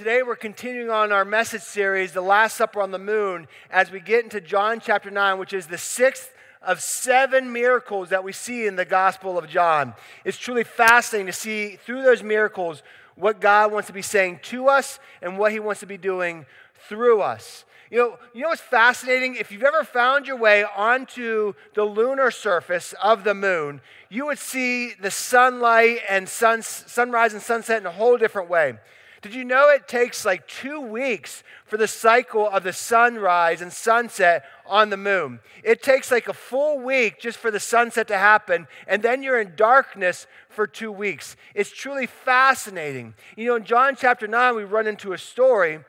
today we're continuing on our message series, The Last Supper on the Moon, as we get into John chapter 9, which is the sixth of seven miracles that we see in the Gospel of John. It's truly fascinating to see through those miracles what God wants to be saying to us and what He wants to be doing through us. You know, you know what's fascinating? If you've ever found your way onto the lunar surface of the moon, you would see the sunlight and sun, sunrise and sunset in a whole different way. Did you know it takes like two weeks for the cycle of the sunrise and sunset on the moon? It takes like a full week just for the sunset to happen, and then you're in darkness for two weeks. It's truly fascinating. You know, in John chapter 9, we run into a story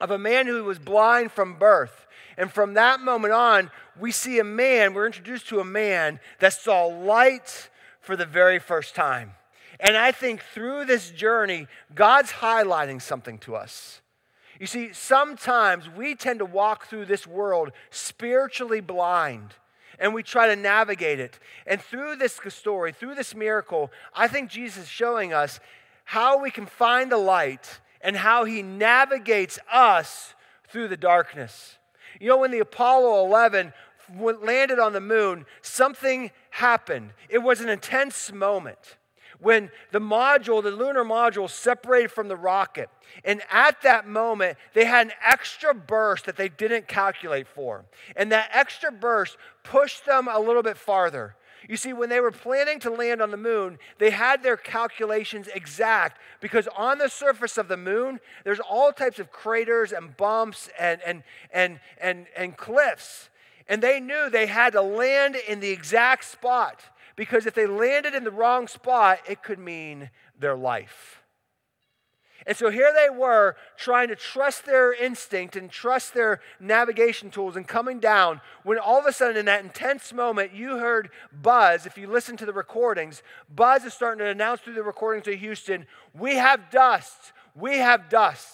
of a man who was blind from birth. And from that moment on, we see a man, we're introduced to a man that saw light for the very first time. And I think through this journey, God's highlighting something to us. You see, sometimes we tend to walk through this world spiritually blind and we try to navigate it. And through this story, through this miracle, I think Jesus is showing us how we can find the light and how he navigates us through the darkness. You know, when the Apollo 11 landed on the moon, something happened. It was an intense moment when the module, the lunar module, separated from the rocket. And at that moment, they had an extra burst that they didn't calculate for. And that extra burst pushed them a little bit farther. You see, when they were planning to land on the moon, they had their calculations exact because on the surface of the moon, there's all types of craters and bumps and, and, and, and, and cliffs. And they knew they had to land in the exact spot because if they landed in the wrong spot, it could mean their life. And so here they were trying to trust their instinct and trust their navigation tools and coming down when all of a sudden, in that intense moment, you heard Buzz. If you listen to the recordings, Buzz is starting to announce through the recordings to Houston, We have dust. We have dust.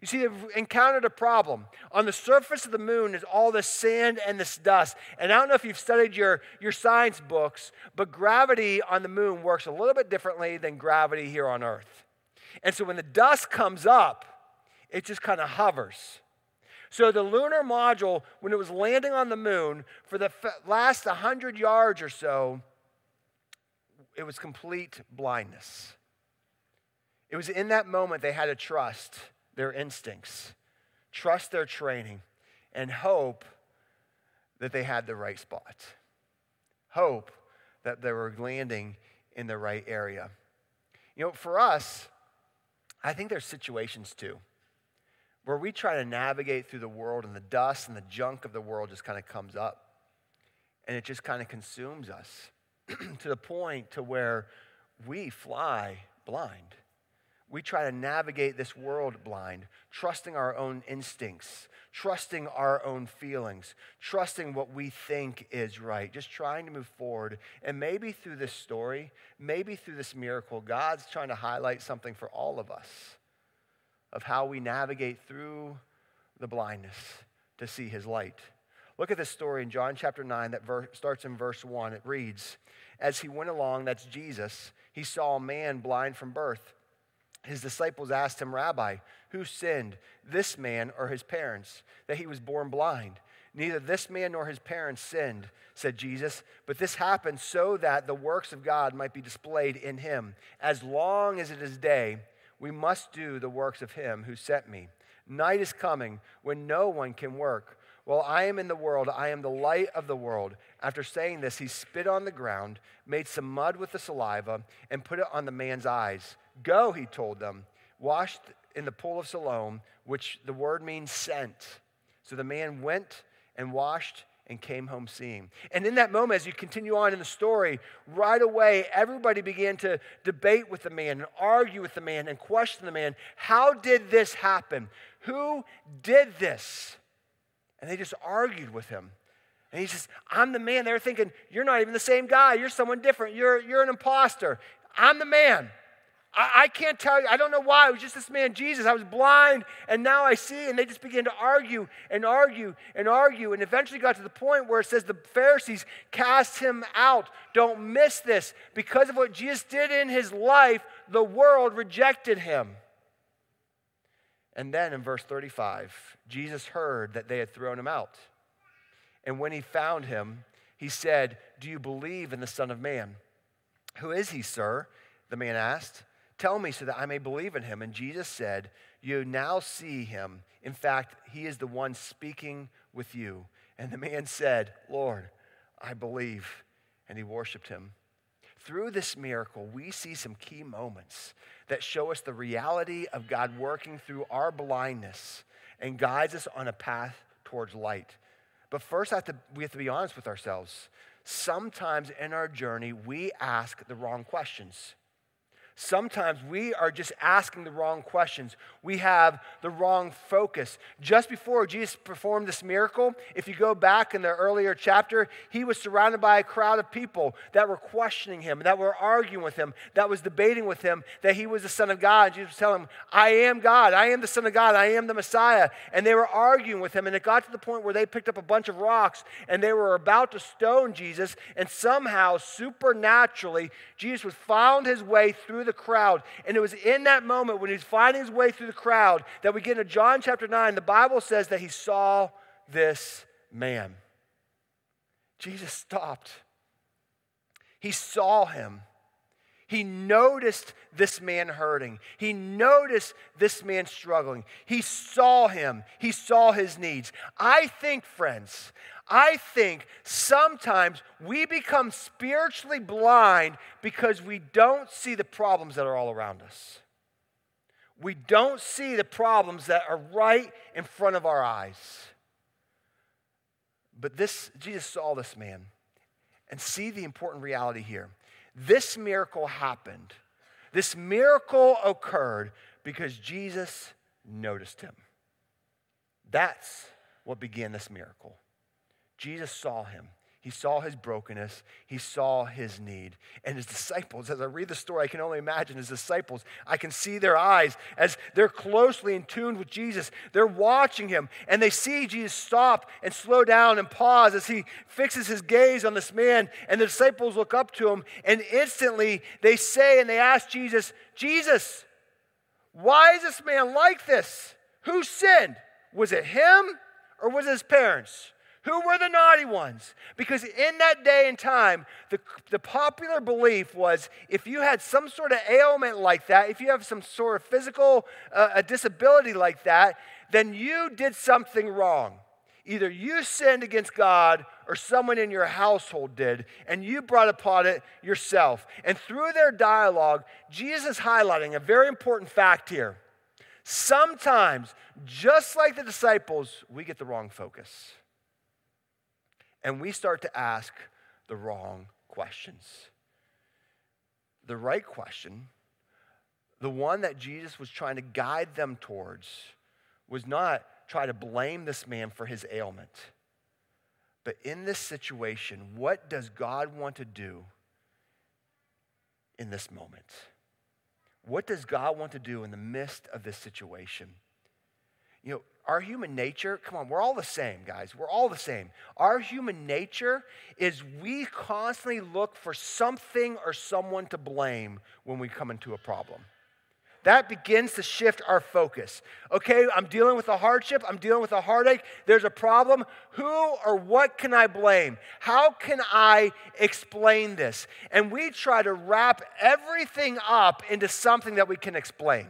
You see, they've encountered a problem. On the surface of the moon is all this sand and this dust. And I don't know if you've studied your, your science books, but gravity on the moon works a little bit differently than gravity here on Earth. And so when the dust comes up, it just kind of hovers. So the lunar module, when it was landing on the moon, for the last 100 yards or so, it was complete blindness. It was in that moment they had to trust their instincts, trust their training, and hope that they had the right spot. Hope that they were landing in the right area. You know, for us, I think there's situations too where we try to navigate through the world and the dust and the junk of the world just kind of comes up and it just kind of consumes us to the point to where we fly blind we try to navigate this world blind, trusting our own instincts, trusting our own feelings, trusting what we think is right, just trying to move forward. And maybe through this story, maybe through this miracle, God's trying to highlight something for all of us of how we navigate through the blindness to see his light. Look at this story in John chapter 9 that ver- starts in verse 1. It reads As he went along, that's Jesus, he saw a man blind from birth. His disciples asked him, Rabbi, who sinned, this man or his parents, that he was born blind? Neither this man nor his parents sinned, said Jesus, but this happened so that the works of God might be displayed in him. As long as it is day, we must do the works of him who sent me. Night is coming when no one can work. While I am in the world, I am the light of the world. After saying this, he spit on the ground, made some mud with the saliva, and put it on the man's eyes. Go, he told them, washed in the pool of Siloam, which the word means sent. So the man went and washed and came home seeing. And in that moment, as you continue on in the story, right away, everybody began to debate with the man and argue with the man and question the man. How did this happen? Who did this? And they just argued with him. And he says, I'm the man. They were thinking, You're not even the same guy. You're someone different. You're, you're an imposter. I'm the man. I, I can't tell you. I don't know why. It was just this man, Jesus. I was blind and now I see. And they just began to argue and argue and argue. And eventually got to the point where it says the Pharisees cast him out. Don't miss this. Because of what Jesus did in his life, the world rejected him. And then in verse 35, Jesus heard that they had thrown him out. And when he found him, he said, Do you believe in the Son of Man? Who is he, sir? The man asked. Tell me so that I may believe in him. And Jesus said, You now see him. In fact, he is the one speaking with you. And the man said, Lord, I believe. And he worshiped him. Through this miracle, we see some key moments that show us the reality of God working through our blindness and guides us on a path towards light. But first, have to, we have to be honest with ourselves. Sometimes in our journey, we ask the wrong questions. Sometimes we are just asking the wrong questions. We have the wrong focus. Just before Jesus performed this miracle, if you go back in the earlier chapter, he was surrounded by a crowd of people that were questioning him, that were arguing with him, that was debating with him that he was the Son of God. And Jesus was telling him, I am God. I am the Son of God. I am the Messiah. And they were arguing with him. And it got to the point where they picked up a bunch of rocks and they were about to stone Jesus. And somehow, supernaturally, Jesus was found his way through the the crowd. And it was in that moment when he's finding his way through the crowd that we get into John chapter 9. The Bible says that he saw this man. Jesus stopped. He saw him. He noticed this man hurting. He noticed this man struggling. He saw him. He saw his needs. I think, friends, I think sometimes we become spiritually blind because we don't see the problems that are all around us. We don't see the problems that are right in front of our eyes. But this, Jesus saw this man and see the important reality here. This miracle happened. This miracle occurred because Jesus noticed him. That's what began this miracle. Jesus saw him. He saw his brokenness. He saw his need. And his disciples, as I read the story, I can only imagine his disciples. I can see their eyes as they're closely in tune with Jesus. They're watching him and they see Jesus stop and slow down and pause as he fixes his gaze on this man. And the disciples look up to him and instantly they say and they ask Jesus, Jesus, why is this man like this? Who sinned? Was it him or was it his parents? Who were the naughty ones? Because in that day and time, the, the popular belief was if you had some sort of ailment like that, if you have some sort of physical uh, a disability like that, then you did something wrong. Either you sinned against God or someone in your household did, and you brought upon it yourself. And through their dialogue, Jesus is highlighting a very important fact here. Sometimes, just like the disciples, we get the wrong focus and we start to ask the wrong questions. The right question, the one that Jesus was trying to guide them towards, was not try to blame this man for his ailment. But in this situation, what does God want to do in this moment? What does God want to do in the midst of this situation? You know, our human nature, come on, we're all the same, guys. We're all the same. Our human nature is we constantly look for something or someone to blame when we come into a problem. That begins to shift our focus. Okay, I'm dealing with a hardship, I'm dealing with a heartache, there's a problem. Who or what can I blame? How can I explain this? And we try to wrap everything up into something that we can explain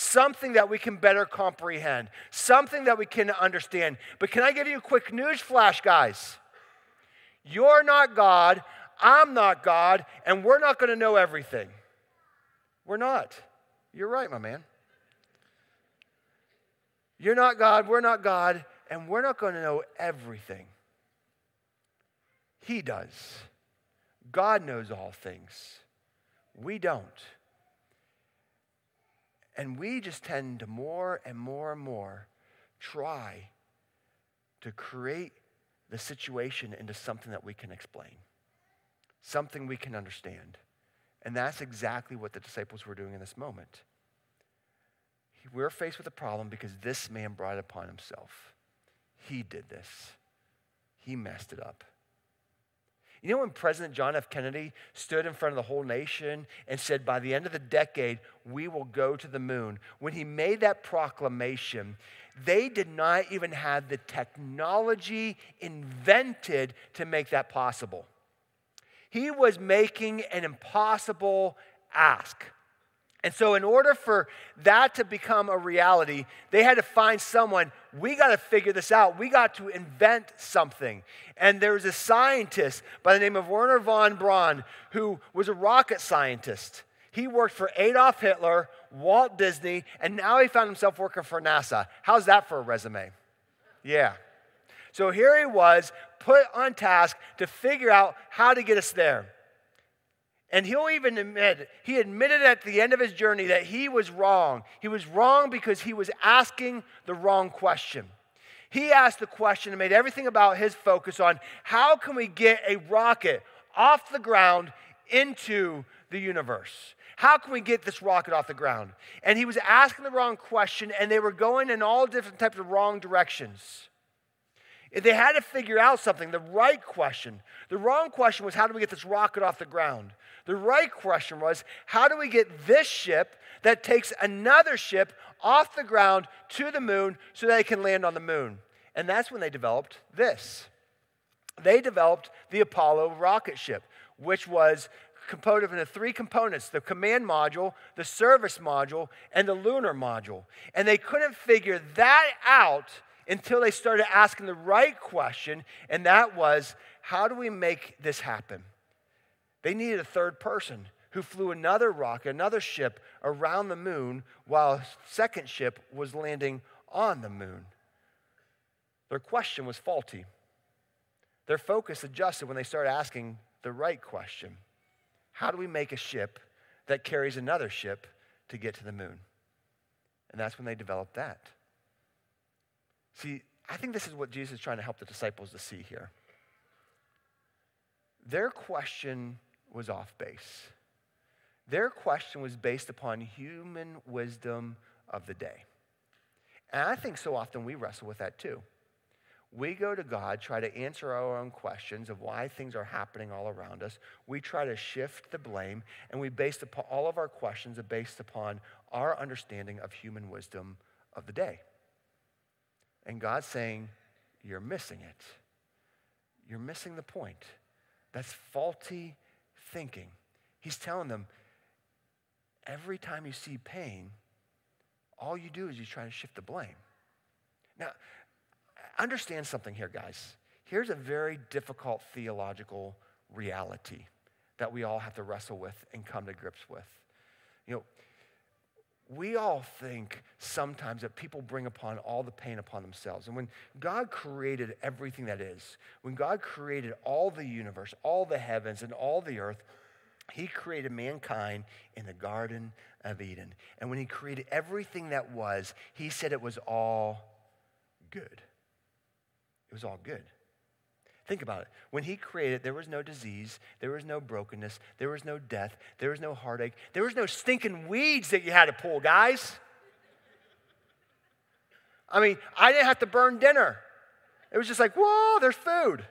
something that we can better comprehend, something that we can understand. But can I give you a quick news flash, guys? You're not God, I'm not God, and we're not going to know everything. We're not. You're right, my man. You're not God, we're not God, and we're not going to know everything. He does. God knows all things. We don't. And we just tend to more and more and more try to create the situation into something that we can explain, something we can understand. And that's exactly what the disciples were doing in this moment. We're faced with a problem because this man brought it upon himself. He did this, he messed it up. You know when President John F. Kennedy stood in front of the whole nation and said, by the end of the decade, we will go to the moon? When he made that proclamation, they did not even have the technology invented to make that possible. He was making an impossible ask. And so, in order for that to become a reality, they had to find someone. We got to figure this out. We got to invent something. And there was a scientist by the name of Wernher von Braun who was a rocket scientist. He worked for Adolf Hitler, Walt Disney, and now he found himself working for NASA. How's that for a resume? Yeah. So here he was, put on task to figure out how to get us there. And he'll even admit, he admitted at the end of his journey that he was wrong. He was wrong because he was asking the wrong question. He asked the question and made everything about his focus on how can we get a rocket off the ground into the universe? How can we get this rocket off the ground? And he was asking the wrong question, and they were going in all different types of wrong directions. They had to figure out something, the right question. The wrong question was, how do we get this rocket off the ground? The right question was, how do we get this ship that takes another ship off the ground to the moon so they can land on the moon? And that's when they developed this. They developed the Apollo rocket ship, which was composed of three components the command module, the service module, and the lunar module. And they couldn't figure that out until they started asking the right question, and that was how do we make this happen? They needed a third person who flew another rocket, another ship around the moon while a second ship was landing on the moon. Their question was faulty. Their focus adjusted when they started asking the right question How do we make a ship that carries another ship to get to the moon? And that's when they developed that. See, I think this is what Jesus is trying to help the disciples to see here. Their question was off base. Their question was based upon human wisdom of the day. And I think so often we wrestle with that too. We go to God, try to answer our own questions of why things are happening all around us. We try to shift the blame, and we base upon, all of our questions are based upon our understanding of human wisdom of the day. And God's saying, You're missing it. You're missing the point. That's faulty thinking. He's telling them, every time you see pain, all you do is you try to shift the blame. Now, understand something here, guys. Here's a very difficult theological reality that we all have to wrestle with and come to grips with. You know, we all think sometimes that people bring upon all the pain upon themselves. And when God created everything that is, when God created all the universe, all the heavens, and all the earth, He created mankind in the Garden of Eden. And when He created everything that was, He said it was all good. It was all good. Think about it. When he created, there was no disease, there was no brokenness, there was no death, there was no heartache, there was no stinking weeds that you had to pull, guys. I mean, I didn't have to burn dinner. It was just like, whoa, there's food.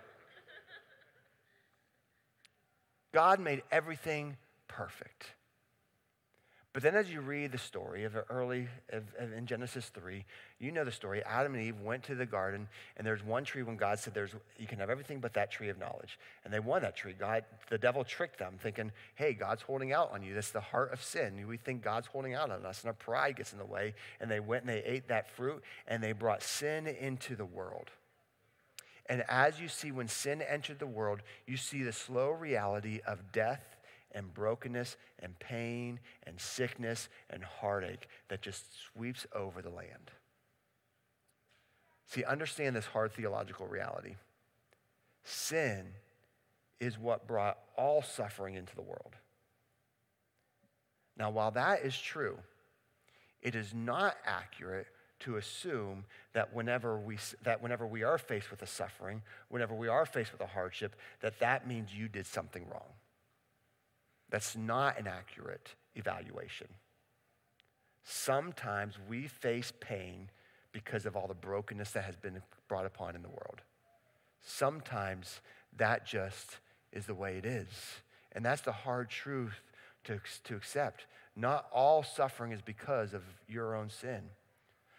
God made everything perfect. But then, as you read the story of early of, of, in Genesis three, you know the story. Adam and Eve went to the garden, and there's one tree when God said, "There's you can have everything but that tree of knowledge," and they won that tree. God, the devil tricked them, thinking, "Hey, God's holding out on you. That's the heart of sin. We think God's holding out on us, and our pride gets in the way." And they went and they ate that fruit, and they brought sin into the world. And as you see, when sin entered the world, you see the slow reality of death and brokenness and pain and sickness and heartache that just sweeps over the land. See, understand this hard theological reality. Sin is what brought all suffering into the world. Now, while that is true, it is not accurate to assume that whenever we that whenever we are faced with a suffering, whenever we are faced with a hardship, that that means you did something wrong. That's not an accurate evaluation. Sometimes we face pain because of all the brokenness that has been brought upon in the world. Sometimes that just is the way it is. And that's the hard truth to, to accept. Not all suffering is because of your own sin.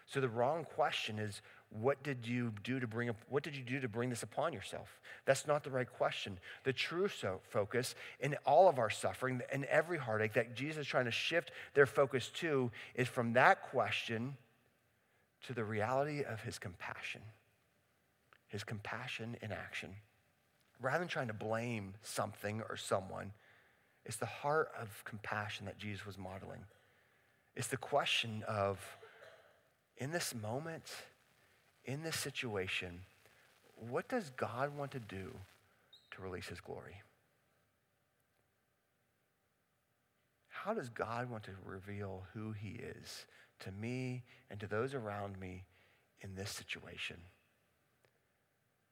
So the wrong question is what did you do to bring what did you do to bring this upon yourself? That's not the right question. The true so focus in all of our suffering and every heartache that jesus is trying to shift their focus to is from that question to the reality of his compassion his compassion in action. Rather than trying to blame something or someone it's the heart of compassion that jesus was modeling. It's the question of in this moment in this situation, what does God want to do to release his glory? How does God want to reveal who he is to me and to those around me in this situation?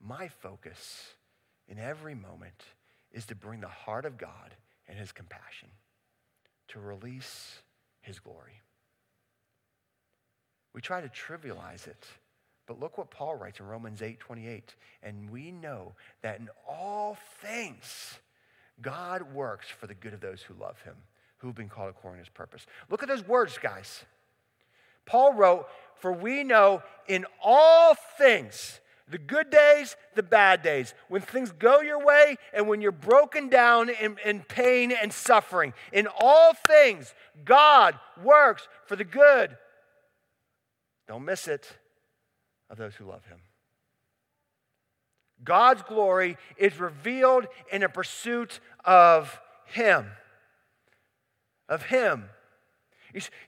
My focus in every moment is to bring the heart of God and his compassion to release his glory. We try to trivialize it but look what Paul writes in Romans 8 28. And we know that in all things, God works for the good of those who love him, who've been called according to his purpose. Look at those words, guys. Paul wrote, For we know in all things, the good days, the bad days, when things go your way and when you're broken down in, in pain and suffering, in all things, God works for the good. Don't miss it of those who love him. God's glory is revealed in a pursuit of him. Of him.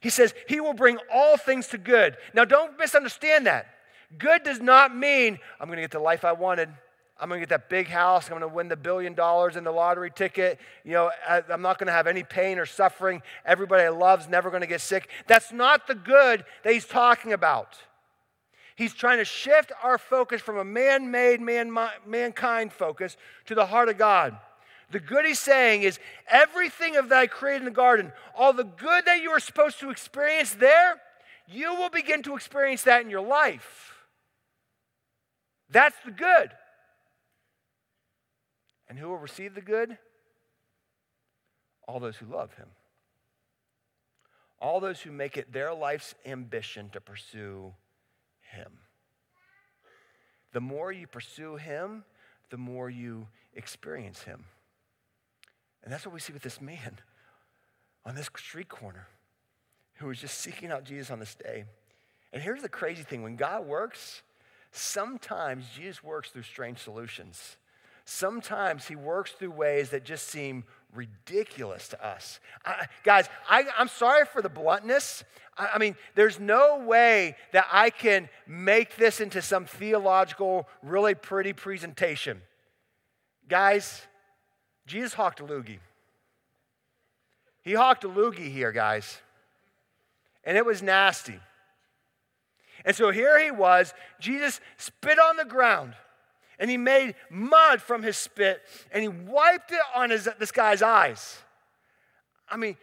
He says he will bring all things to good. Now, don't misunderstand that. Good does not mean I'm going to get the life I wanted. I'm going to get that big house. I'm going to win the billion dollars in the lottery ticket. You know, I'm not going to have any pain or suffering. Everybody I love's never going to get sick. That's not the good that he's talking about. He's trying to shift our focus from a man made, man, mankind focus to the heart of God. The good he's saying is everything of I created in the garden, all the good that you are supposed to experience there, you will begin to experience that in your life. That's the good. And who will receive the good? All those who love him. All those who make it their life's ambition to pursue him. The more you pursue Him, the more you experience Him. And that's what we see with this man on this street corner who was just seeking out Jesus on this day. And here's the crazy thing when God works, sometimes Jesus works through strange solutions. Sometimes he works through ways that just seem ridiculous to us. I, guys, I, am sorry for the bluntness. I, I mean, there's no way that I can make this into some theological, really pretty presentation. Guys, Jesus hawked a loogie. He hawked a loogie here, guys. And it was nasty. And so here he was, Jesus spit on the ground and he made mud from his spit and he wiped it on his, this guy's eyes. I mean,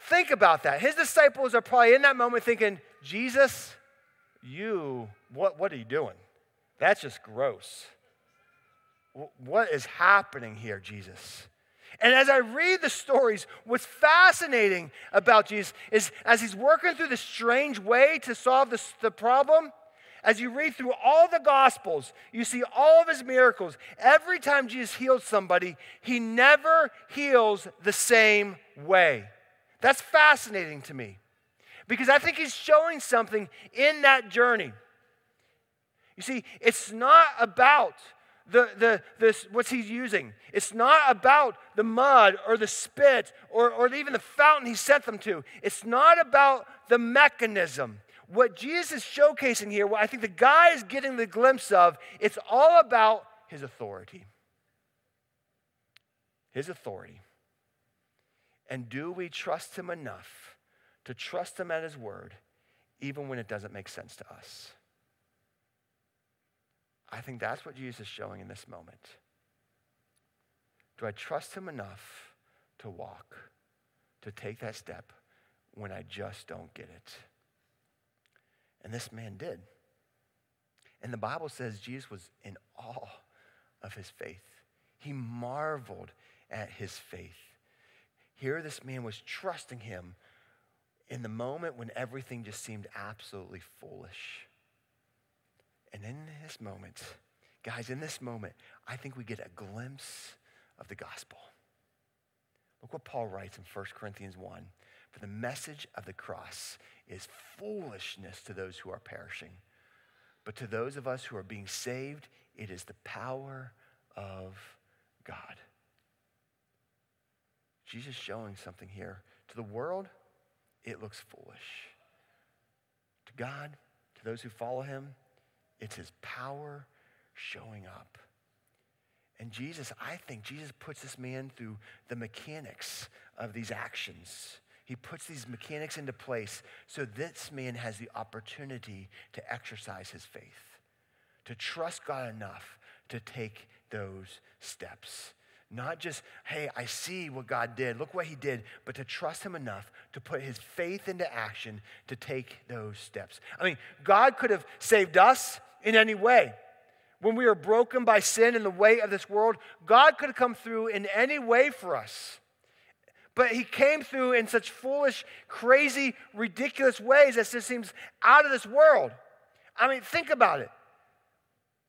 think about that. His disciples are probably in that moment thinking, Jesus, you, what, what are you doing? That's just gross. What is happening here, Jesus? And as I read the stories, what's fascinating about Jesus is as he's working through this strange way to solve this, the problem, as you read through all the Gospels, you see all of his miracles. Every time Jesus heals somebody, he never heals the same way. That's fascinating to me because I think he's showing something in that journey. You see, it's not about the, the, what's he's using. It's not about the mud or the spit or, or even the fountain he sent them to. It's not about the mechanism what Jesus is showcasing here, what I think the guy is getting the glimpse of, it's all about his authority. His authority. And do we trust him enough to trust him at his word, even when it doesn't make sense to us? I think that's what Jesus is showing in this moment. Do I trust him enough to walk, to take that step when I just don't get it? And this man did. And the Bible says Jesus was in awe of his faith. He marveled at his faith. Here, this man was trusting him in the moment when everything just seemed absolutely foolish. And in this moment, guys, in this moment, I think we get a glimpse of the gospel. Look what Paul writes in 1 Corinthians 1 For the message of the cross is foolishness to those who are perishing, but to those of us who are being saved, it is the power of God. Jesus showing something here. To the world, it looks foolish. To God, to those who follow him, it's his power showing up. And Jesus, I think Jesus puts this man through the mechanics of these actions. He puts these mechanics into place so this man has the opportunity to exercise his faith, to trust God enough to take those steps. Not just, hey, I see what God did, look what He did, but to trust Him enough to put His faith into action to take those steps. I mean, God could have saved us in any way. When we are broken by sin and the weight of this world, God could have come through in any way for us. But He came through in such foolish, crazy, ridiculous ways that just seems out of this world. I mean, think about it.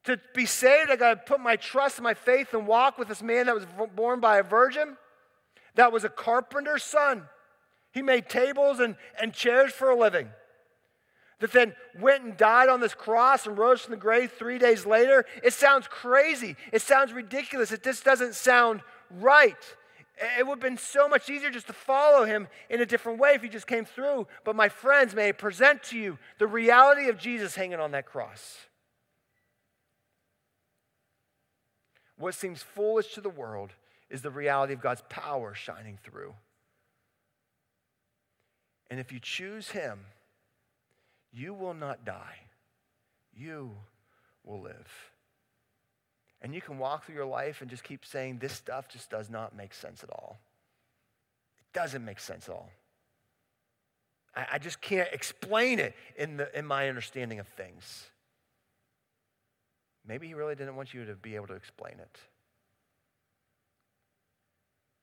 To be saved, I got to put my trust and my faith and walk with this man that was born by a virgin, that was a carpenter's son. He made tables and, and chairs for a living. That then went and died on this cross and rose from the grave three days later. It sounds crazy. It sounds ridiculous. It just doesn't sound right. It would have been so much easier just to follow him in a different way if he just came through. But my friends, may I present to you the reality of Jesus hanging on that cross. What seems foolish to the world is the reality of God's power shining through. And if you choose Him, you will not die. You will live. And you can walk through your life and just keep saying, This stuff just does not make sense at all. It doesn't make sense at all. I, I just can't explain it in, the, in my understanding of things. Maybe he really didn't want you to be able to explain it.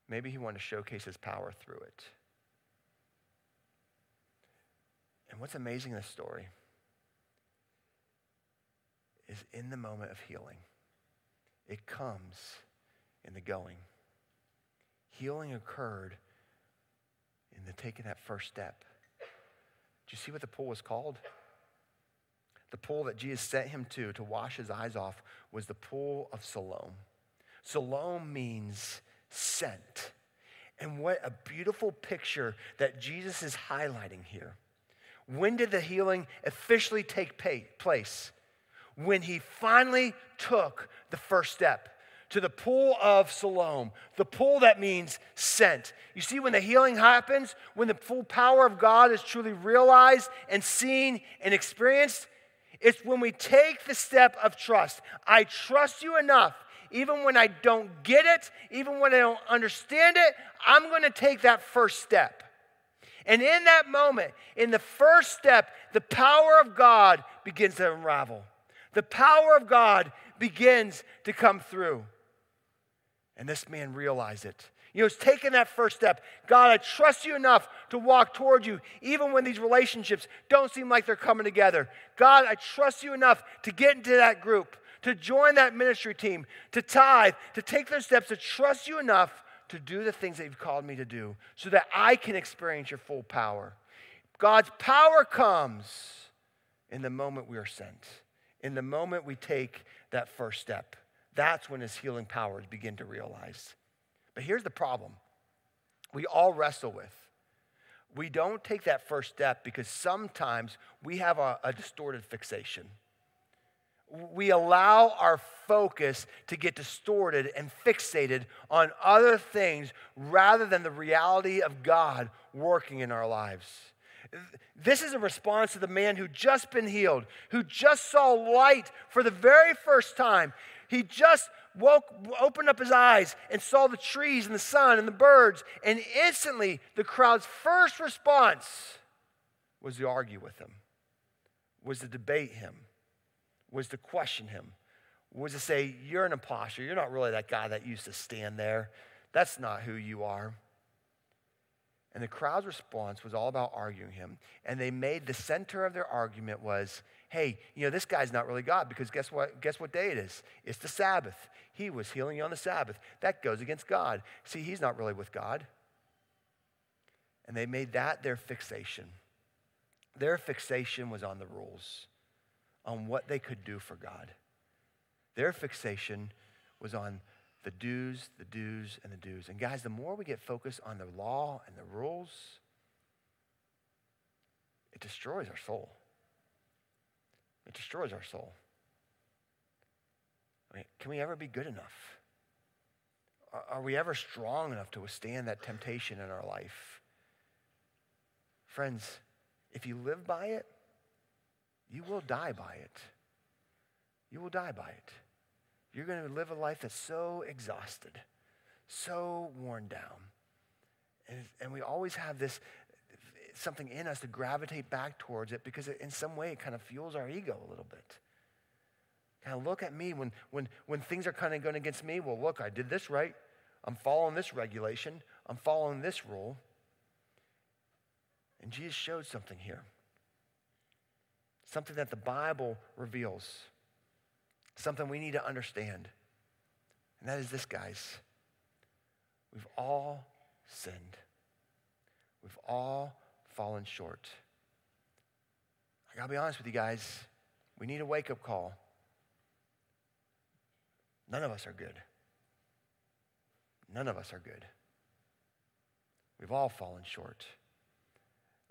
Maybe he wanted to showcase his power through it. And what's amazing in this story is in the moment of healing, it comes in the going. Healing occurred in the taking that first step. Do you see what the pool was called? The pool that Jesus sent him to to wash his eyes off was the pool of Siloam. Siloam means sent. And what a beautiful picture that Jesus is highlighting here. When did the healing officially take place? When he finally took the first step to the pool of Siloam, the pool that means sent. You see, when the healing happens, when the full power of God is truly realized and seen and experienced, it's when we take the step of trust. I trust you enough, even when I don't get it, even when I don't understand it, I'm going to take that first step. And in that moment, in the first step, the power of God begins to unravel. The power of God begins to come through. And this man realized it. You know, it's taking that first step. God, I trust you enough to walk toward you, even when these relationships don't seem like they're coming together. God, I trust you enough to get into that group, to join that ministry team, to tithe, to take those steps, to trust you enough to do the things that you've called me to do so that I can experience your full power. God's power comes in the moment we are sent, in the moment we take that first step. That's when his healing powers begin to realize. But here's the problem we all wrestle with. We don't take that first step because sometimes we have a, a distorted fixation. We allow our focus to get distorted and fixated on other things rather than the reality of God working in our lives. This is a response to the man who just been healed, who just saw light for the very first time. He just woke, opened up his eyes and saw the trees and the sun and the birds, and instantly the crowd's first response was to argue with him, was to debate him, was to question him. was to say, You're an impostor. You're not really that guy that used to stand there. That's not who you are. And the crowd's response was all about arguing him. And they made the center of their argument was, hey, you know, this guy's not really God because guess what? Guess what day it is? It's the Sabbath. He was healing you on the Sabbath. That goes against God. See, he's not really with God. And they made that their fixation. Their fixation was on the rules, on what they could do for God. Their fixation was on the do's, the do's, and the do's. And guys, the more we get focused on the law and the rules, it destroys our soul. It destroys our soul. I mean, can we ever be good enough? Are we ever strong enough to withstand that temptation in our life? Friends, if you live by it, you will die by it. You will die by it. You're going to live a life that's so exhausted, so worn down. And, and we always have this something in us to gravitate back towards it because it, in some way it kind of fuels our ego a little bit. Kind of look at me when, when, when things are kind of going against me. Well, look, I did this right. I'm following this regulation. I'm following this rule. And Jesus showed something here. Something that the Bible reveals. Something we need to understand. And that is this, guys. We've all sinned. We've all fallen short. I gotta be honest with you guys. We need a wake up call. None of us are good. None of us are good. We've all fallen short.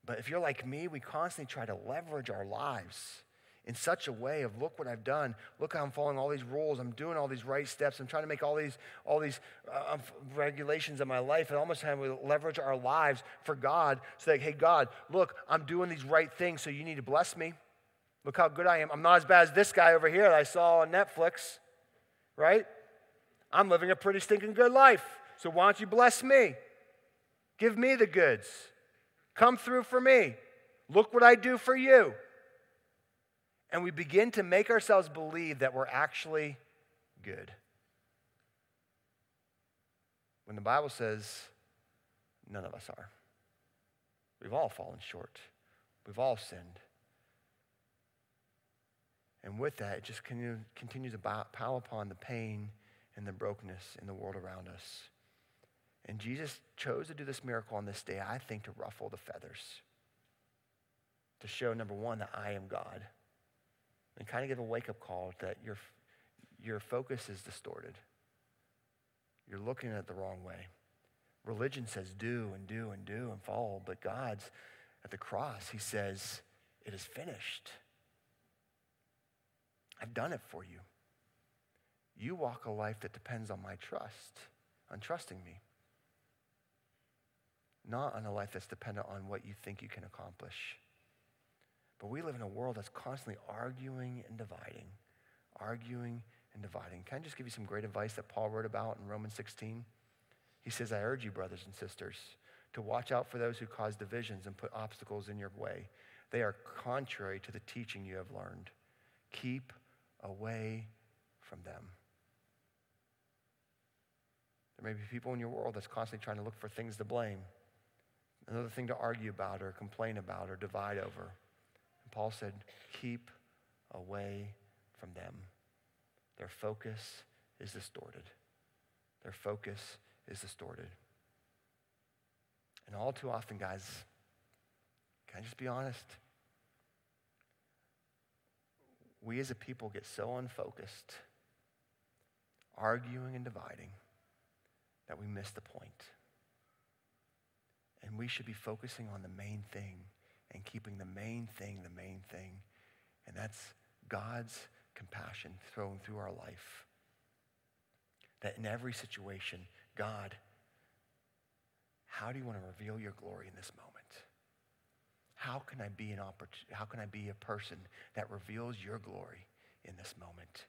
But if you're like me, we constantly try to leverage our lives in such a way of look what I've done. Look how I'm following all these rules. I'm doing all these right steps. I'm trying to make all these all these uh, um, regulations in my life, and almost have we leverage our lives for God. So that hey, God, look, I'm doing these right things. So you need to bless me. Look how good I am. I'm not as bad as this guy over here that I saw on Netflix, right? I'm living a pretty stinking good life. So why don't you bless me? Give me the goods. Come through for me. Look what I do for you. And we begin to make ourselves believe that we're actually good. When the Bible says none of us are. We've all fallen short. We've all sinned. And with that, it just continues to pile upon the pain and the brokenness in the world around us. And Jesus chose to do this miracle on this day, I think, to ruffle the feathers. To show, number one, that I am God. And kind of give a wake up call that your, your focus is distorted. You're looking at it the wrong way. Religion says do and do and do and follow, but God's at the cross, He says, It is finished. I've done it for you. You walk a life that depends on my trust, on trusting me not on a life that's dependent on what you think you can accomplish. But we live in a world that's constantly arguing and dividing, arguing and dividing. Can I just give you some great advice that Paul wrote about in Romans 16? He says, I urge you, brothers and sisters, to watch out for those who cause divisions and put obstacles in your way. They are contrary to the teaching you have learned. Keep away from them. There may be people in your world that's constantly trying to look for things to blame another thing to argue about or complain about or divide over. Paul said, keep away from them. Their focus is distorted. Their focus is distorted. And all too often, guys, can I just be honest? We as a people get so unfocused, arguing and dividing, that we miss the point. And we should be focusing on the main thing and keeping the main thing the main thing. And that's God's compassion thrown through our life. That in every situation, God, how do you want to reveal your glory in this moment? How can I be an oppor- how can I be a person that reveals your glory in this moment?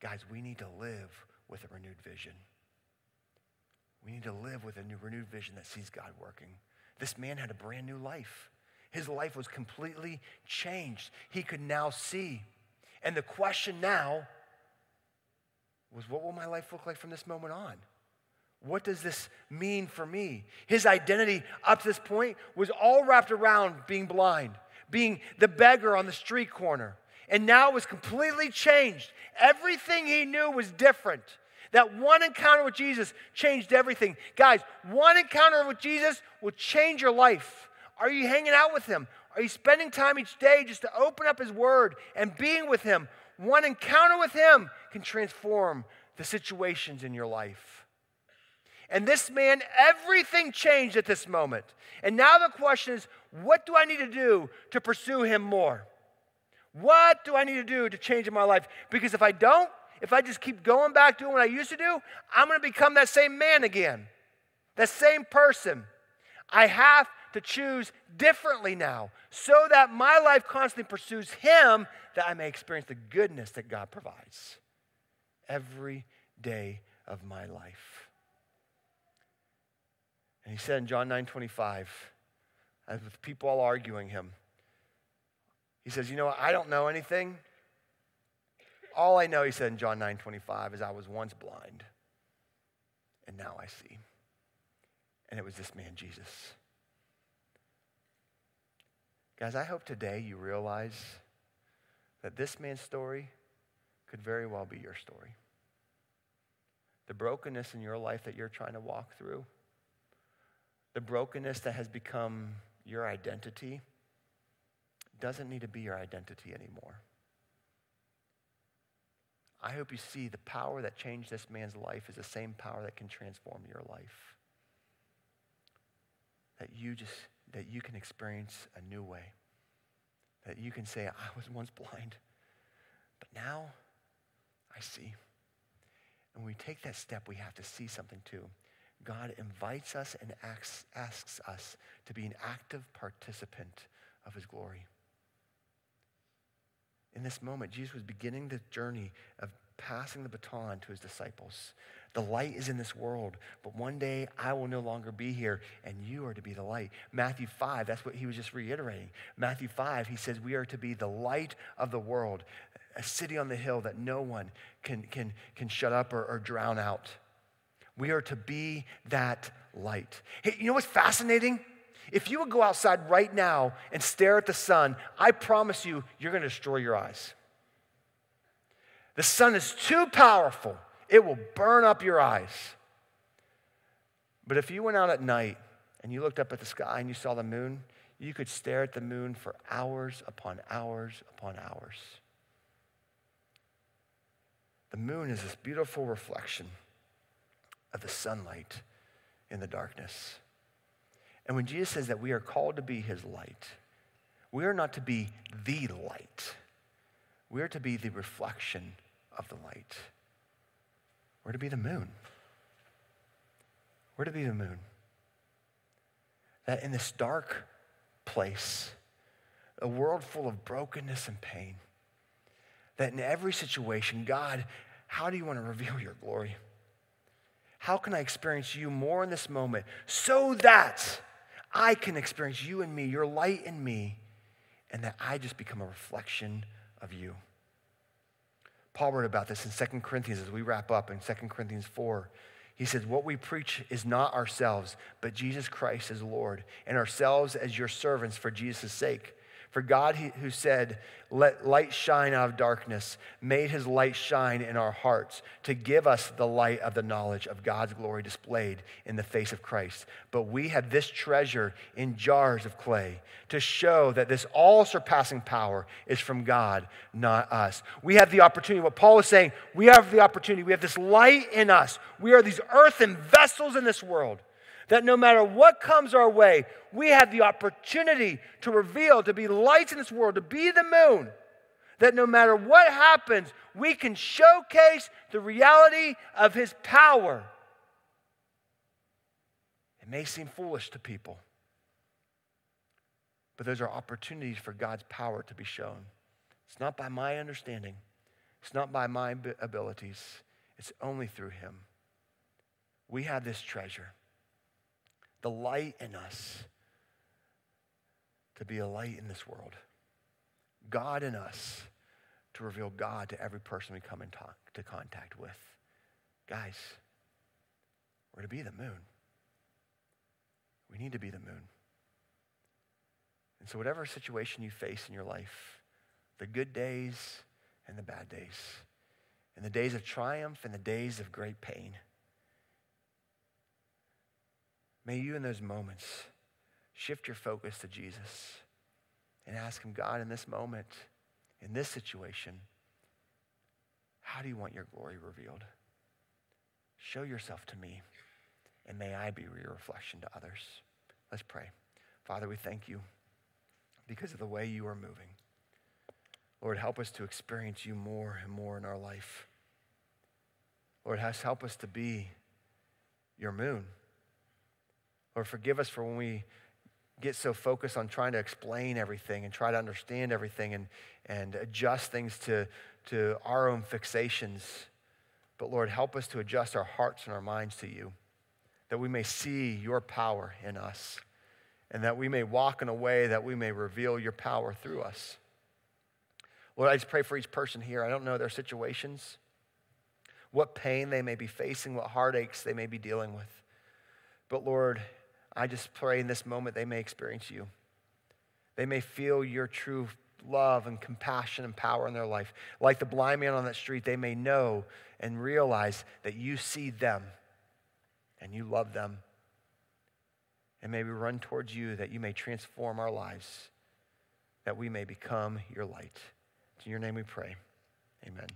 Guys, we need to live with a renewed vision. We need to live with a new renewed vision that sees God working. This man had a brand new life. His life was completely changed. He could now see. And the question now was what will my life look like from this moment on? What does this mean for me? His identity up to this point was all wrapped around being blind, being the beggar on the street corner. And now it was completely changed. Everything he knew was different. That one encounter with Jesus changed everything. Guys, one encounter with Jesus will change your life. Are you hanging out with him? Are you spending time each day just to open up his word and being with him? One encounter with him can transform the situations in your life. And this man, everything changed at this moment. And now the question is what do I need to do to pursue him more? What do I need to do to change in my life? Because if I don't, if I just keep going back doing what I used to do, I'm going to become that same man again, that same person. I have to choose differently now so that my life constantly pursues Him, that I may experience the goodness that God provides every day of my life. And he said in John 9 25, as with people all arguing him, he says, You know? I don't know anything. All I know, he said in John 9 25, is I was once blind, and now I see. And it was this man, Jesus. Guys, I hope today you realize that this man's story could very well be your story. The brokenness in your life that you're trying to walk through, the brokenness that has become your identity, doesn't need to be your identity anymore. I hope you see the power that changed this man's life is the same power that can transform your life. That you just that you can experience a new way. That you can say, I was once blind, but now I see. And when we take that step, we have to see something too. God invites us and asks, asks us to be an active participant of his glory in this moment, Jesus was beginning the journey of passing the baton to his disciples. The light is in this world, but one day I will no longer be here, and you are to be the light. Matthew 5, that's what he was just reiterating. Matthew 5, he says, We are to be the light of the world, a city on the hill that no one can, can, can shut up or, or drown out. We are to be that light. Hey, you know what's fascinating? If you would go outside right now and stare at the sun, I promise you, you're going to destroy your eyes. The sun is too powerful, it will burn up your eyes. But if you went out at night and you looked up at the sky and you saw the moon, you could stare at the moon for hours upon hours upon hours. The moon is this beautiful reflection of the sunlight in the darkness. And when Jesus says that we are called to be his light, we are not to be the light. We are to be the reflection of the light. We're to be the moon. We're to be the moon. That in this dark place, a world full of brokenness and pain, that in every situation, God, how do you want to reveal your glory? How can I experience you more in this moment so that I can experience you and me, your light in me, and that I just become a reflection of you. Paul wrote about this in 2 Corinthians as we wrap up in 2 Corinthians 4. He says, What we preach is not ourselves, but Jesus Christ as Lord, and ourselves as your servants for Jesus' sake. For God, who said, Let light shine out of darkness, made his light shine in our hearts to give us the light of the knowledge of God's glory displayed in the face of Christ. But we have this treasure in jars of clay to show that this all surpassing power is from God, not us. We have the opportunity, what Paul is saying, we have the opportunity, we have this light in us. We are these earthen vessels in this world that no matter what comes our way, we have the opportunity to reveal, to be lights in this world, to be the moon. That no matter what happens, we can showcase the reality of His power. It may seem foolish to people, but those are opportunities for God's power to be shown. It's not by my understanding, it's not by my abilities, it's only through Him. We have this treasure the light in us to be a light in this world. God in us to reveal God to every person we come into contact with. Guys, we're to be the moon. We need to be the moon. And so, whatever situation you face in your life, the good days and the bad days, and the days of triumph and the days of great pain, may you in those moments shift your focus to Jesus and ask Him, God, in this moment, in this situation, how do you want your glory revealed? Show yourself to me, and may I be your reflection to others. Let's pray. Father, we thank you because of the way you are moving. Lord, help us to experience you more and more in our life. Lord, help us to be your moon. Lord, forgive us for when we get so focused on trying to explain everything and try to understand everything and, and adjust things to, to our own fixations. But Lord, help us to adjust our hearts and our minds to you, that we may see your power in us, and that we may walk in a way that we may reveal your power through us. Lord, I just pray for each person here. I don't know their situations, what pain they may be facing, what heartaches they may be dealing with. But Lord, I just pray in this moment they may experience you. They may feel your true love and compassion and power in their life. Like the blind man on that street, they may know and realize that you see them and you love them. And may we run towards you that you may transform our lives, that we may become your light. In your name we pray. Amen.